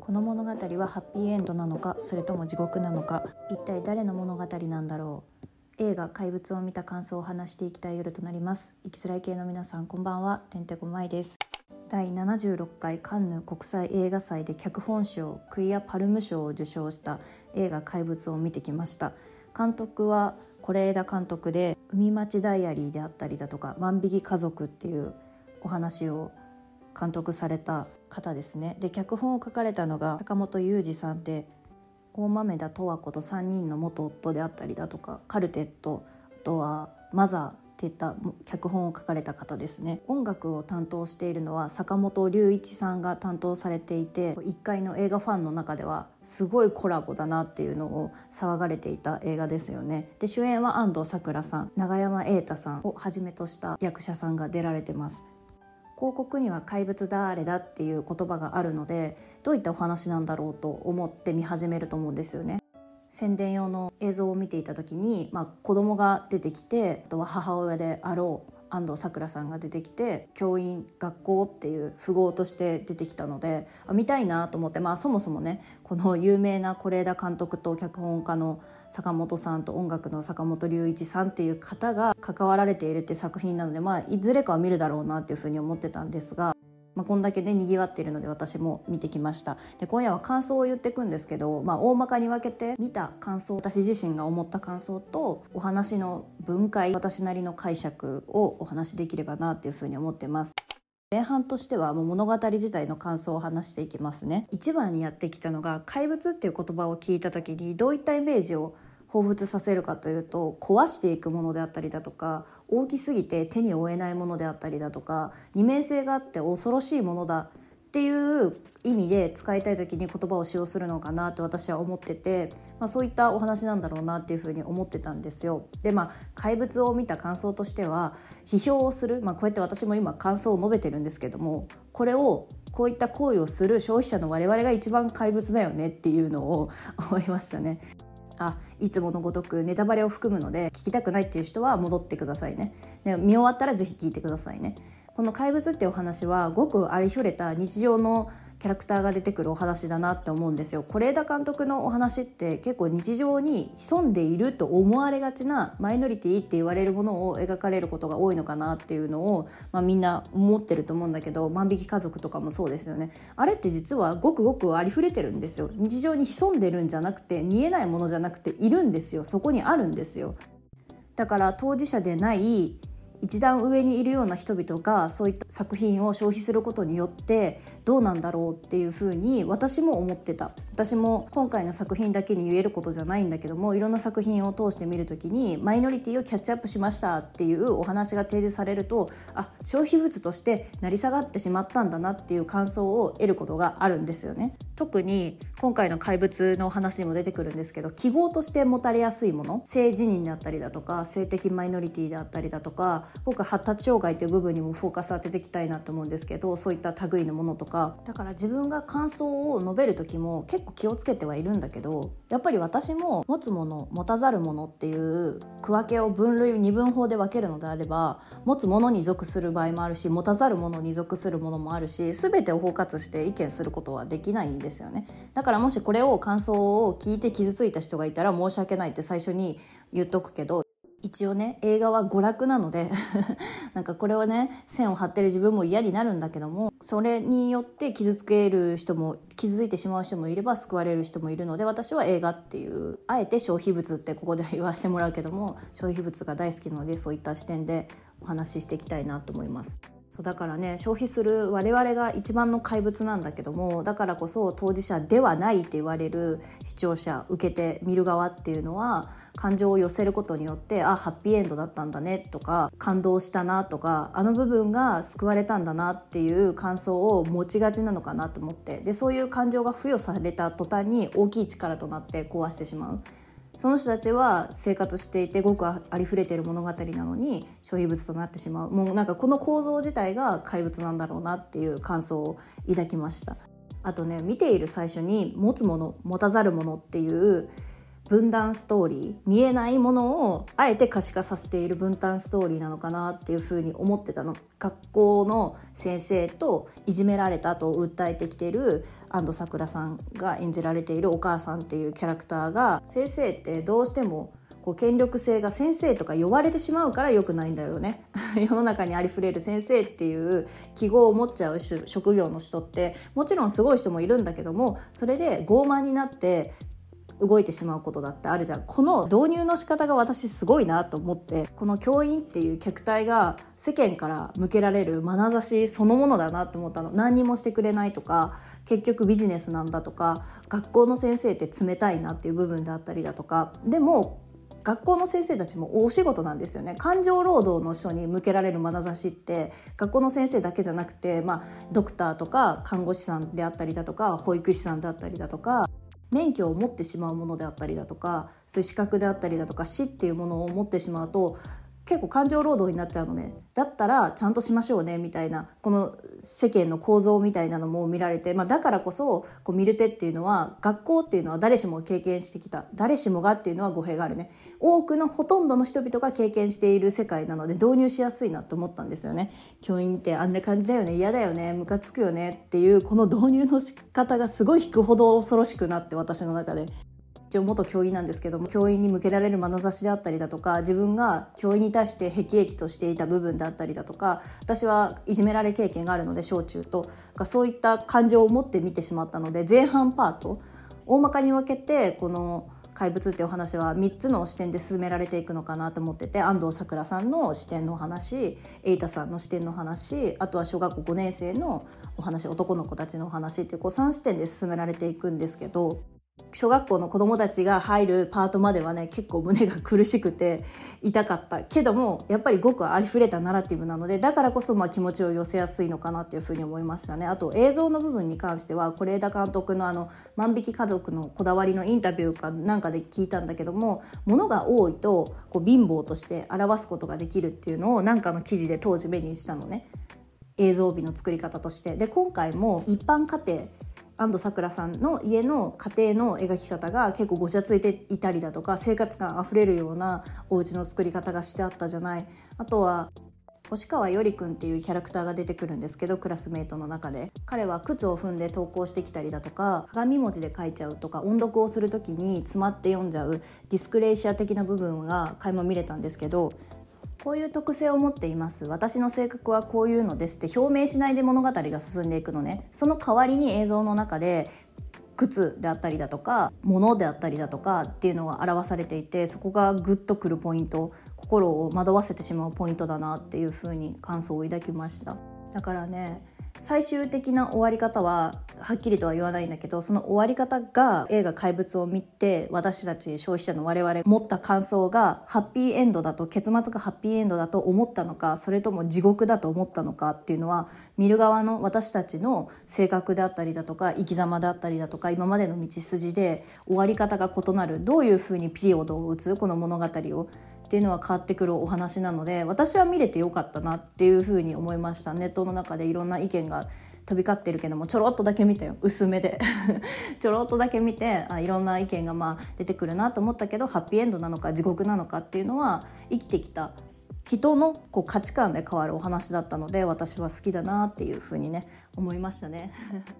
この物語はハッピーエンドなのかそれとも地獄なのか一体誰の物語なんだろう。映画怪物を見た感想を話していきたい夜となります。生きづらい系の皆さんこんばんは。てんてこまいです。第76回カンヌ国際映画祭で脚本賞クイア・パルム賞を受賞した映画怪物を見てきました。監督は是枝監督で「海町ダイアリー」であったりだとか「万引き家族」っていうお話を監督された方ですね。で脚本を書かれたのが坂本雄二さんで大豆田十和子と3人の元夫であったりだとかカルテットあとはマザーっていった脚本を書かれた方ですね。音楽を担当しているのは坂本龍一さんが担当されていて1階の映画ファンの中ではすごいコラボだなっていうのを騒がれていた映画ですよね。で主演は安藤サクラさん永山瑛太さんをはじめとした役者さんが出られてます。広告には怪物だあれだっていう言葉があるのでどういったお話なんだろうと思って見始めると思うんですよね。宣伝用の映像を見ていた時に、まあ、子供が出てきてあとは母親であろう安藤サクラさんが出てきて教員学校っていう符号として出てきたのであ見たいなと思って、まあ、そもそもねこの有名な是枝監督と脚本家の坂本さんと音楽の坂本龍一さんっていう方が関わられているっていう作品なので、まあ、いずれかは見るだろうなっていうふうに思ってたんですがまあ、こんだけねにぎわっているので私も見てきました。で今夜は感想を言っていくんですけど、まあ、大まかに分けて見た感想私自身が思った感想とお話の分解私なりの解釈をお話しできればなっていうふうに思ってます。前半としてはもう物語自体の感想を話していきますね。一番にやってきたのが怪物っていう言葉を聞いた時にどういったイメージを彷彿させるかというと壊していくものであったりだとか大きすぎて手に負えないものであったりだとか二面性があって恐ろしいものだっていう意味で使いたい時に言葉を使用するのかなって私は思ってて、まあ、そういったお話なんだろうなっていうふうに思ってたんですよ。でまあ怪物を見た感想としては批評をする、まあ、こうやって私も今感想を述べてるんですけどもこれをこういった行為をする消費者の我々が一番怪物だよねっていうのを思いましたね。あいつものごとくネタバレを含むので聞きたくないっていう人は戻ってくださいね。で見終わったら是非聞いてくださいね。この怪物っていうお話はごくありふれた日常のキャラクターが出てくるお話だなって思うんですよ。是枝監督のお話って結構日常に潜んでいると思われがちなマイノリティって言われるものを描かれることが多いのかなっていうのを、まあ、みんな思ってると思うんだけど万引き家族とかもそうですよね。あれって実はごくごくありふれてるんですよ。日常に潜んでるんじゃなくて見えないものじゃなくているんですよ。そこにあるんですよ。だから当事者でない一段上にいるような人々がそういった作品を消費することによってどうなんだろうっていうふうに私も思ってた私も今回の作品だけに言えることじゃないんだけどもいろんな作品を通して見る時にマイノリティをキャッチアップしましたっていうお話が提示されるとあ消費物として成り下がってしまったんだなっていう感想を得ることがあるんですよね。特に今回の怪物の話にも出てくるんですけど記号として持たれやすいもの性自認であったりだとか性的マイノリティであったりだとか僕発達障害という部分にもフォーカス当てていきたいなと思うんですけどそういった類のものとか。だから自分が感想を述べる時も結構気をつけてはいるんだけどやっぱり私も持つもの持たざるものっていう区分けを分類二分法で分けるのであれば持つものに属する場合もあるし持たざるものに属するものもあるし全てを包括して意見することはできないんですよね。だからもしこれを感想を聞いて傷ついた人がいたら申し訳ないって最初に言っとくけど一応ね映画は娯楽なので なんかこれはね線を張ってる自分も嫌になるんだけどもそれによって傷つける人も傷ついてしまう人もいれば救われる人もいるので私は映画っていうあえて消費物ってここで言わせてもらうけども消費物が大好きなのでそういった視点でお話ししていきたいなと思います。そうだからね消費する我々が一番の怪物なんだけどもだからこそ当事者ではないって言われる視聴者受けて見る側っていうのは感情を寄せることによってあハッピーエンドだったんだねとか感動したなとかあの部分が救われたんだなっていう感想を持ちがちなのかなと思ってでそういう感情が付与された途端に大きい力となって壊してしまう。その人たちは生活していてごくありふれている物語なのに消費物となってしまうもうなんかこの構造自体が怪物なんだろうなっていう感想を抱きましたあとね見ている最初に持つもの持たざるものっていう分断ストーリー見えないものをあえて可視化させている分断ストーリーなのかなっていうふうに思ってたの。学校の先生といじめられたと訴えてきている安藤サクラさんが演じられているお母さんっていうキャラクターが先生ってどうしてもこう権力性が先生とか呼ばれてしまうから良くないんだよね。世の中にありふれる先生っていう記号を持っちゃう職業の人ってもちろんすごい人もいるんだけどもそれで傲慢になって動いてしまうことだってあるじゃん。この導入の仕方が私すごいなと思ってこの教員っていう客体が世間から向けられる眼差しそのものだなと思ったの。何にもしてくれないとか結局ビジネスなんだとか学校の先生って冷たいなっていう部分であったりだとか。でも学校の先生たちもお仕事なんですよね。感情労働の人に向けられる眼差しって学校の先生だけじゃなくて、まあ、ドクターとか看護師さんであったりだとか保育士さんであったりだとか。免許を持ってしまうものであったりだとかそういう資格であったりだとか死っていうものを持ってしまうと結構感情労働になっちゃうのね。だったらちゃんとしましょうねみたいな。この世間の構造みたいなのも見られて、まあ、だからこそこう見る手っていうのは学校っていうのは誰しも経験してきた。誰しもがっていうのは語弊があるね。多くのほとんどの人々が経験している世界なので導入しやすいなと思ったんですよね。教員ってあんな感じだよね。嫌だよね。ムカつくよね。っていうこの導入の仕方がすごい引くほど恐ろしくなって私の中で。一応元教員なんですけども教員に向けられる眼差しであったりだとか自分が教員に対して辟易としていた部分であったりだとか私はいじめられ経験があるので小中と。そういった感情を持って見てしまったので前半パート大まかに分けてこの怪物ってお話は3つの視点で進められていくのかなと思ってて安藤サクラさんの視点の話瑛太さんの視点の話あとは小学校5年生のお話男の子たちのお話っていうこう3視点で進められていくんですけど小学校の子供たちが入るパートまではね結構胸が苦しくて痛かったけどもやっぱりごくありふれたナラティブなのでだからこそま気持ちを寄せやすいのかなっていうふうに思いましたね。あと映像の部分に関しては是枝監督のあの「万引き家族のこだわり」のインタビューかなんかで聞いたんだけども物が多いとこう貧乏として表すことができるっていうのをなんかの記事で当時目にしたのね。映像美の作り方として。で今回も一般家庭安藤サクラさんの家の家庭の描き方が結構ごちゃついていたりだとか生活感あふれるようなお家の作り方がしてあったじゃない。あとは星川よりくんっていうキャラクターが出てくるんですけどクラスメートの中で。彼は靴を踏んで投稿してきたりだとか鏡文字で書いちゃうとか音読をする時に詰まって読んじゃうディスクレーシア的な部分が垣間見れたんですけどこういう特性を持っています。私の性格はこういうのですって表明しないで物語が進んでいくのね。その代わりに映像の中で靴であったりだとか物であったりだとかっていうのが表されていてそこがグッとくるポイント心を惑わせてしまうポイントだなっていうふうに感想を抱きました。だからね最終的な終わり方ははっきりとは言わないんだけどその終わり方が映画「怪物」を見て私たち消費者の我々持った感想がハッピーエンドだと結末がハッピーエンドだと思ったのかそれとも地獄だと思ったのかっていうのは見る側の私たちの性格であったりだとか生き様であったりだとか今までの道筋で終わり方が異なるどういうふうにピリオドを打つこの物語をっていうのは変わってくるお話なので私は見れてよかったなっていうふうに思いました。ネットの中でいろんな意見が飛び交ってるけどもちょろっとだけ見たよ。薄めで。ちょろっとだけ見てあいろんな意見がまあ出てくるなと思ったけどハッピーエンドなのか地獄なのかっていうのは生きてきた人のこう価値観で変わるお話だったので私は好きだなっていうふうにね思いましたね。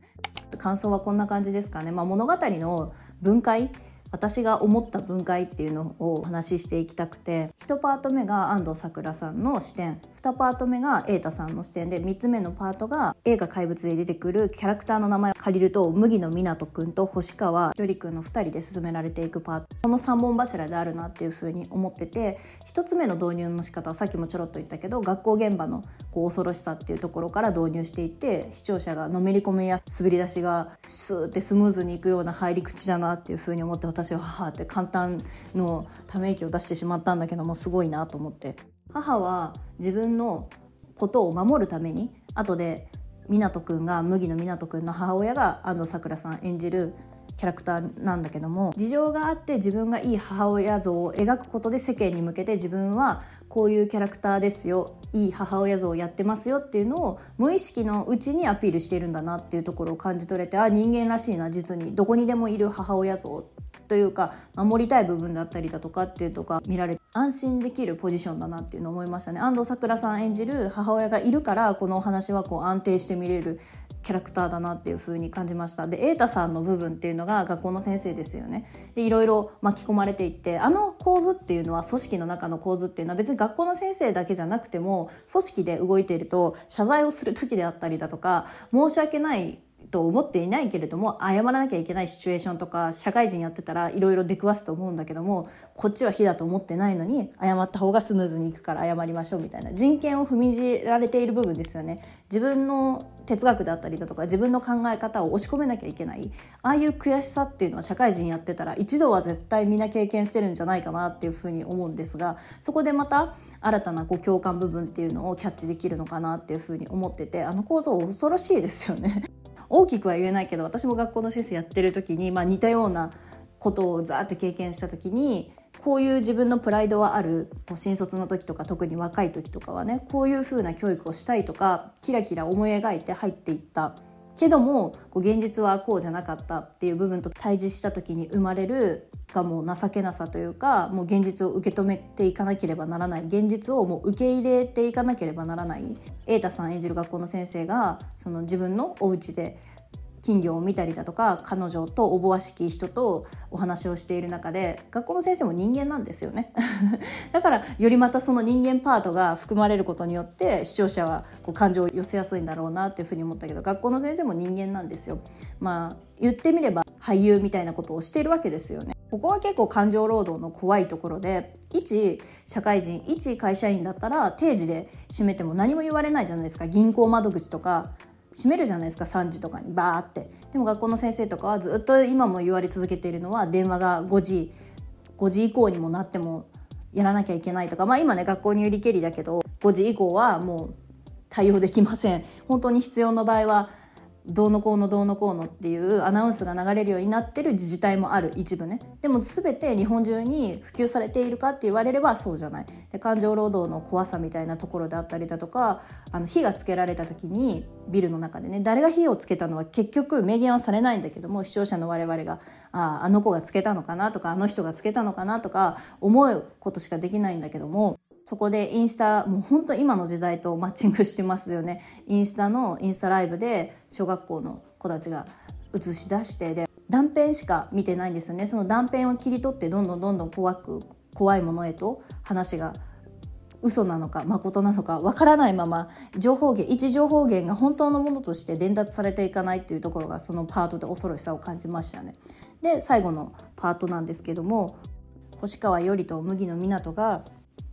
感想はこんな感じですかね、まあ、物語の分解私が思った分解っていうのをお話ししていきたくて1パート目が安藤サクラさんの視点。2パート目が瑛太さんの視点で3つ目のパートが映画「怪物」で出てくるキャラクターの名前を借りると麦野湊くんと星川よりくんの2人で進められていくパート。この3本柱であるなっていうふうに思ってて1つ目の導入の仕方はさっきもちょろっと言ったけど学校現場のこう恐ろしさっていうところから導入していって視聴者がのめり込みや滑り出しがスーってスムーズにいくような入り口だなっていうふうに思って私は母って簡単のため息を出してしまったんだけどもすごいなと思って。母は自分のことを守るために後で湊くんが麦の湊くんの母親が安藤サクラさん演じるキャラクターなんだけども事情があって自分がいい母親像を描くことで世間に向けて自分はこういうキャラクターですよいい母親像をやってますよっていうのを無意識のうちにアピールしているんだなっていうところを感じ取れてあ人間らしいな実に。どこにでもいる母親像というか守りたい部分だったりだとかっていうとか見られ安心できるポジションだなっていうのを思いましたね。安藤サクラさん演じる母親がいるからこのお話はこう安定して見れるキャラクターだなっていう風に感じました。で瑛太さんの部分っていうのが学校の先生ですよね。でいろいろ巻き込まれていってあの構図っていうのは組織の中の構図っていうのは別に学校の先生だけじゃなくても組織で動いていると謝罪をする時であったりだとか申し訳ないと思っていないけれども謝らなきゃいけないシチュエーションとか社会人やってたらいろいろ出くわすと思うんだけどもこっちは非だと思ってないのに謝った方がスムーズにいくから謝りましょうみたいな人権を踏みにじられている部分ですよね自分の哲学だったりだとか自分の考え方を押し込めなきゃいけないああいう悔しさっていうのは社会人やってたら一度は絶対みんな経験してるんじゃないかなっていうふうに思うんですがそこでまた新たなこう共感部分っていうのをキャッチできるのかなっていうふうに思っててあの構造恐ろしいですよね。大きくは言えないけど私も学校の先生やってる時に、まあ、似たようなことをザーって経験した時にこういう自分のプライドはある新卒の時とか特に若い時とかはねこういうふうな教育をしたいとかキラキラ思い描いて入っていった。けどもこう現実はこうじゃなかったっていう部分と対峙した時に生まれるがもう情けなさというかもう現実を受け止めていかなければならない。現実をもう受け入れていかなければならない。瑛太さん演じる学校の先生がその自分のお家で金魚を見たりだとか彼女とおぼわしき人とお話をしている中で学校の先生も人間なんですよね。だからよりまたその人間パートが含まれることによって視聴者はこう感情を寄せやすいんだろうなっていうふうに思ったけど学校の先生も人間なんですよ。まあ言ってみれば俳優みたいなことをしているわけですよね。ここは結構感情労働の怖いところで一社会人一会社員だったら定時で閉めても何も言われないじゃないですか。銀行窓口とか閉めるじゃないですか3時とかにバーって。でも学校の先生とかはずっと今も言われ続けているのは電話が5時5時以降にもなってもやらなきゃいけないとか。まあ今ね学校に売りけりだけど5時以降はもう対応できません。本当に必要な場合はどうのこうのどうのこうのっていうアナウンスが流れるようになってる自治体もある一部ね。でも全て日本中に普及されているかって言われればそうじゃない。で感情労働の怖さみたいなところであったりだとかあの火がつけられた時にビルの中でね誰が火をつけたのは結局明言はされないんだけども視聴者の我々があああの子がつけたのかなとかあの人がつけたのかなとか思うことしかできないんだけどもそこでインスタもう本当今の時代とマッチングしてますよねインスタのインスタライブで小学校の子たちが映し出してで断片しか見てないんですよねその断片を切り取ってどんどんどんどん怖く怖いものへと話が嘘なのか誠なのかわからないまま情報源一情報源が本当のものとして伝達されていかないっていうところがそのパートで恐ろしさを感じましたね。で最後のパートなんですけども星川頼と麦の湊が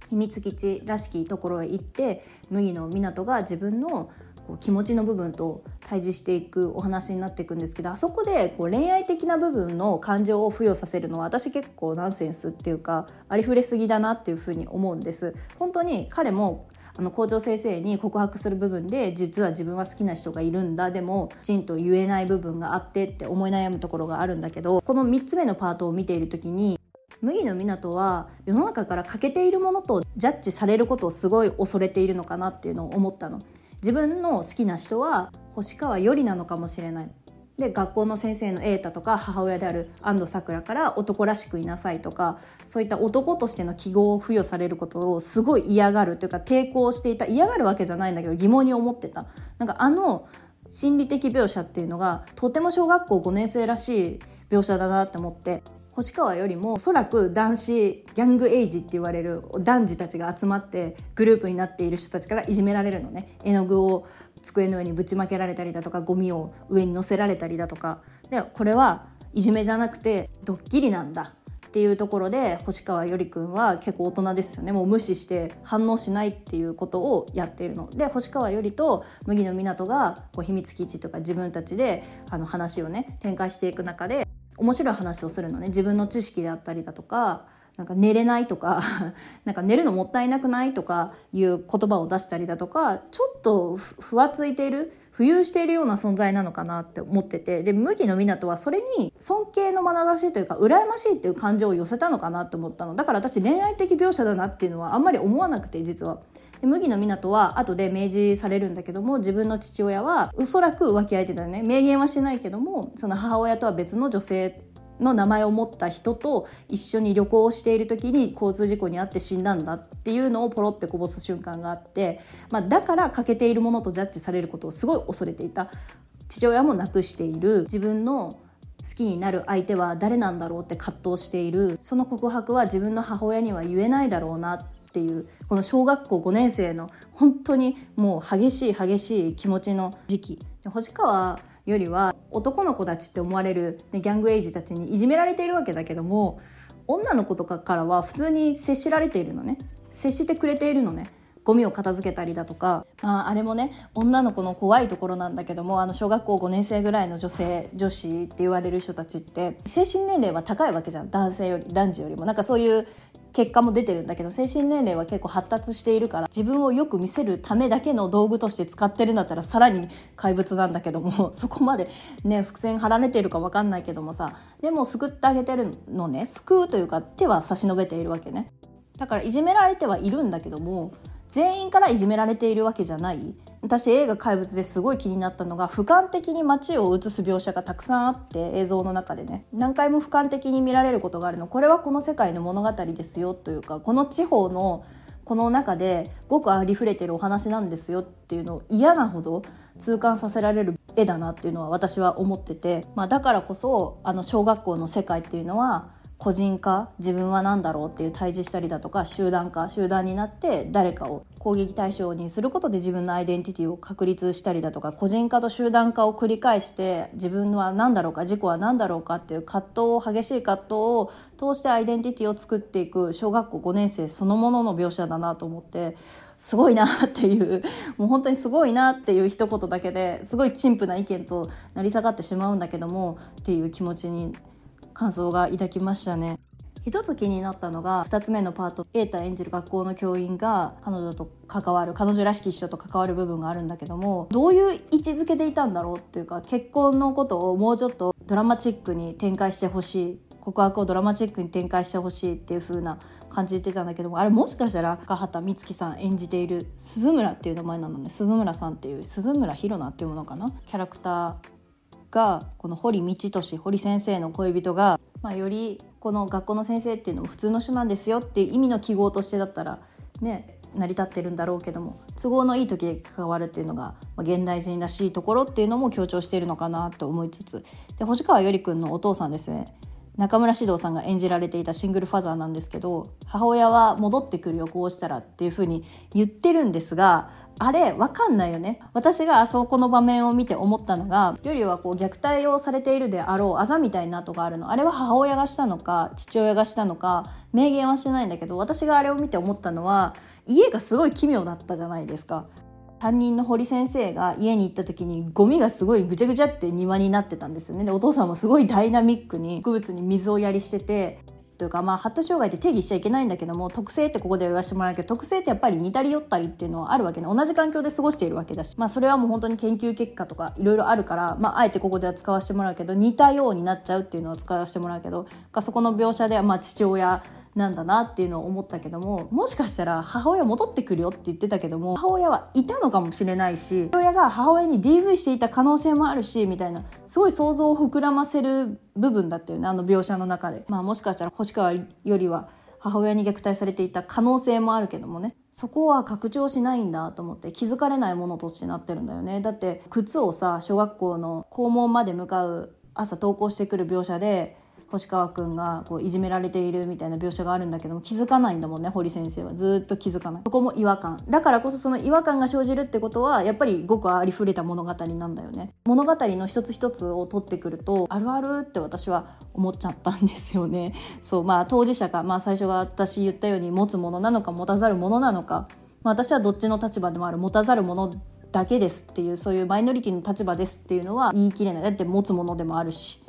秘密基地らしきところへ行って麦の湊が自分のこう気持ちの部分と対峙していくお話になっていくんですけどあそこでこう恋愛的な部分の感情を付与させるのは私結構ナンセンスっていうかありふれすぎだなっていうふうに思うんです。本当に彼もあの校長先生に告白する部分で実は自分は好きな人がいるんだでもきちんと言えない部分があってって思い悩むところがあるんだけどこの3つ目のパートを見ている時に麦の湊は世の中から欠けているものとジャッジされることをすごい恐れているのかなっていうのを思ったの。自分の好きな人は星川よりなのかもしれない。で学校の先生の瑛太とか母親である安藤サクラから男らしくいなさいとかそういった男としての記号を付与されることをすごい嫌がるというか抵抗していた。嫌がるわけじゃないんだけど疑問に思ってた。なんかあの心理的描写っていうのがとても小学校5年生らしい描写だなって思って。星川よりもおそらく男子ギャングエイジって言われる男児たちが集まってグループになっている人たちからいじめられるのね。絵の具を机の上にぶちまけられたりだとかゴミを上に乗せられたりだとか。でこれはいじめじゃなくてドッキリなんだっていうところで星川よりくんは結構大人ですよね。もう無視して反応しないっていうことをやっているの。で星川よりと麦野湊がこう秘密基地とか自分たちであの話をね展開していく中で面白い話をするのね。自分の知識であったりだとかなんか寝れないとか なんか寝るのもったいなくないとかいう言葉を出したりだとかちょっとふわついている浮遊しているような存在なのかなって思ってて。で麦の湊はそれに尊敬の眼差しというか羨ましいっていう感情を寄せたのかなって思ったの。だから私恋愛的描写だなっていうのはあんまり思わなくて実は。で麦の湊は後で明示されるんだけども自分の父親はおそらく浮気相手だよね。明言はしないけどもその母親とは別の女性の名前を持った人と一緒に旅行をしている時に交通事故に遭って死んだんだっていうのをポロってこぼす瞬間があって、まあ、だから欠けているものとジャッジされることをすごい恐れていた。父親も亡くしている。自分の好きになる相手は誰なんだろうって葛藤している。その告白は自分の母親には言えないだろうなっていうこの小学校5年生の本当にもう激しい激しい気持ちの時期。星川よりは男の子たちって思われる、ギャングエイジたちにいじめられているわけだけども女の子とかからは普通に接しられているのね。接してくれているのね。ゴミを片付けたりだとか、まあ、あれもね女の子の怖いところなんだけどもあの小学校5年生ぐらいの女性女子って言われる人たちって精神年齢は高いわけじゃん。男性より男児よりも。なんかそういう結果も出てるんだけど精神年齢は結構発達しているから自分をよく見せるためだけの道具として使ってるんだったらさらに怪物なんだけども そこまでね伏線張られているか分かんないけどもさでも救ってあげてるのね救うというか手は差し伸べているわけね。だからいじめられてはいるんだけども全員からいじめられているわけじゃない。私映画「怪物」ですごい気になったのが俯瞰的に街を映す描写がたくさんあって映像の中でね。何回も俯瞰的に見られることがあるの。これはこの世界の物語ですよというかこの地方のこの中でごくありふれてるお話なんですよっていうのを嫌なほど痛感させられる絵だなっていうのは私は思ってて、まあ、だからこそあの小学校の世界っていうのは個人化自分は何だろうっていう対峙したりだとか集団化集団になって誰かを攻撃対象にすることで自分のアイデンティティを確立したりだとか個人化と集団化を繰り返して自分は何だろうか自己は何だろうかっていう葛藤を激しい葛藤を通してアイデンティティを作っていく小学校5年生そのものの描写だなと思ってすごいなっていう もう本当にすごいなっていう一言だけですごい陳腐な意見と成り下がってしまうんだけどもっていう気持ちに感想が抱きましたね。一つ気になったのが2つ目のパート瑛太演じる学校の教員が彼女と関わる彼女らしき人と関わる部分があるんだけどもどういう位置づけでいたんだろうっていうか結婚のことをもうちょっとドラマチックに展開してほしい告白をドラマチックに展開してほしいっていう風な感じで言ってたんだけどもあれもしかしたら赤畑充希さん演じている鈴村っていう名前なのね。鈴村さんっていう鈴村ひろなっていうものかな？キャラクターがこの堀道俊堀先生の恋人が、まあ、よりこの学校の先生っていうのも普通の人なんですよっていう意味の記号としてだったらね成り立ってるんだろうけども都合のいい時で関わるっていうのが、まあ、現代人らしいところっていうのも強調しているのかなと思いつつで星川よりくんのお父さんですね。中村獅童さんが演じられていたシングルファザーなんですけど母親は戻ってくるよこうしたらっていうふうに言ってるんですがあれわかんないよね。私があそこの場面を見て思ったのがよりはこう虐待をされているであろうあざみたいな跡があるの。あれは母親がしたのか父親がしたのか明言はしてないんだけど私があれを見て思ったのは家がすごい奇妙だったじゃないですか。担任の堀先生が家に行った時にゴミがすごいぐちゃぐちゃって庭になってたんですよね。でお父さんもすごいダイナミックに植物に水をやりしててというかまあ発達障害って定義しちゃいけないんだけども特性ってここで言わせてもらうけど特性ってやっぱり似たり寄ったりっていうのはあるわけね。同じ環境で過ごしているわけだし。まあそれはもう本当に研究結果とかいろいろあるからまああえてここでは使わせてもらうけど似たようになっちゃうっていうのは使わせてもらうけどそこの描写ではまあ父親なんだなっていうのを思ったけどももしかしたら母親戻ってくるよって言ってたけども母親はいたのかもしれないし母親が母親に DV していた可能性もあるしみたいなすごい想像を膨らませる部分だったよねあの描写の中で。まあ、もしかしたら星川よりは母親に虐待されていた可能性もあるけどもねそこは拡張しないんだと思って気づかれないものとしてなってるんだよねだって靴をさ小学校の校門まで向かう朝登校してくる描写で星川くんがこういじめられているみたいな描写があるんだけども気づかないんだもんね堀先生は。ずっと気づかない。そこも違和感。だからこそその違和感が生じるってことはやっぱりごくありふれた物語なんだよね。物語の一つ一つを取ってくるとあるあるって私は思っちゃったんですよね。そうまあ当事者が、まあ、最初が私言ったように持つものなのか持たざるものなのか、まあ、私はどっちの立場でもある持たざるものだけですっていうそういうマイノリティの立場ですっていうのは言い切れない。だって持つものでもあるし。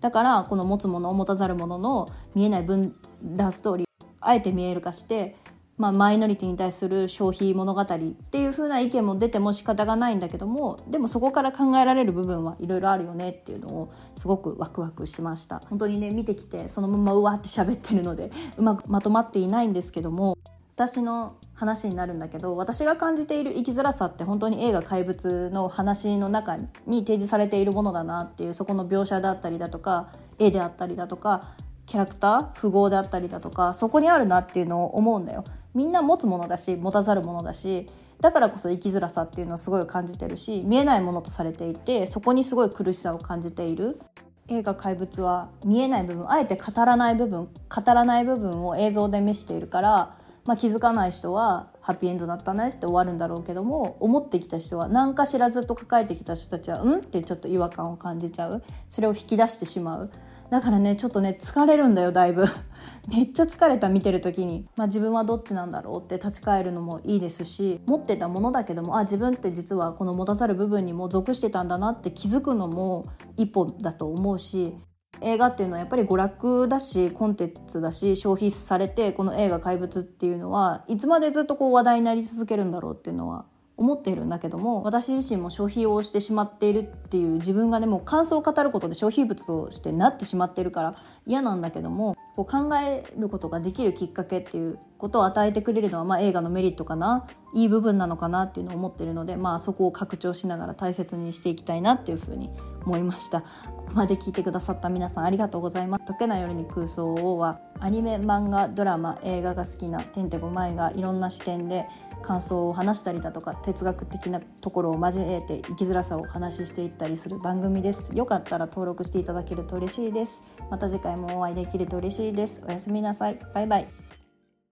だからこの持つものを持たざるものの見えない分断ストーリーあえて見える化して、まあ、マイノリティに対する消費物語っていう風な意見も出ても仕方がないんだけどもでもそこから考えられる部分はいろいろあるよねっていうのをすごくワクワクしました。本当にね見てきてそのままうわって喋ってるのでうまくまとまっていないんですけども私の話になるんだけど私が感じている生きづらさって本当に映画「怪物」の話の中に提示されているものだなっていうそこの描写だったりだとか絵であったりだとかキャラクター符号であったりだとかそこにあるなっていうのを思うんだよ。みんな持つものだし持たざるものだしだからこそ生きづらさっていうのをすごい感じてるし見えないものとされていてそこにすごい苦しさを感じている映画「怪物」は見えない部分あえて語らない部分語らない部分を映像で見せているから、まあ、気づかない人はハッピーエンドだったねって終わるんだろうけども思ってきた人は何かしらずっと抱えてきた人たちはうん？ってちょっと違和感を感じちゃう。それを引き出してしまう。だからねちょっとね疲れるんだよだいぶ。めっちゃ疲れた見てる時に、まあ、自分はどっちなんだろうって立ち返るのもいいですし持ってたものだけどもあ自分って実はこの持たざる部分にも属してたんだなって気づくのも一歩だと思うし映画っていうのはやっぱり娯楽だしコンテンツだし消費されてこの映画「怪物」っていうのはいつまでずっとこう話題になり続けるんだろうっていうのは思っているんだけども私自身も消費をしてしまっているっていう自分がねもう感想を語ることで消費物としてなってしまっているから嫌なんだけどもこう考えることができるきっかけっていうことを与えてくれるのは、まあ、映画のメリットかないい部分なのかなっていうのを思ってるので、まあ、そこを拡張しながら大切にしていきたいなっていうふうに思いました。ここまで聞いてくださった皆さんありがとうございます「解けない夜に空想を」はアニメ漫画ドラマ映画が好きなてんてこまいがいろんな視点で感想を話したりだとか哲学的なところを交えて生きづらさをお話ししていったりする番組です。よかったら登録していただけると嬉しいです。また次回もお会いできると嬉しいです。おやすみなさい。バイバイ。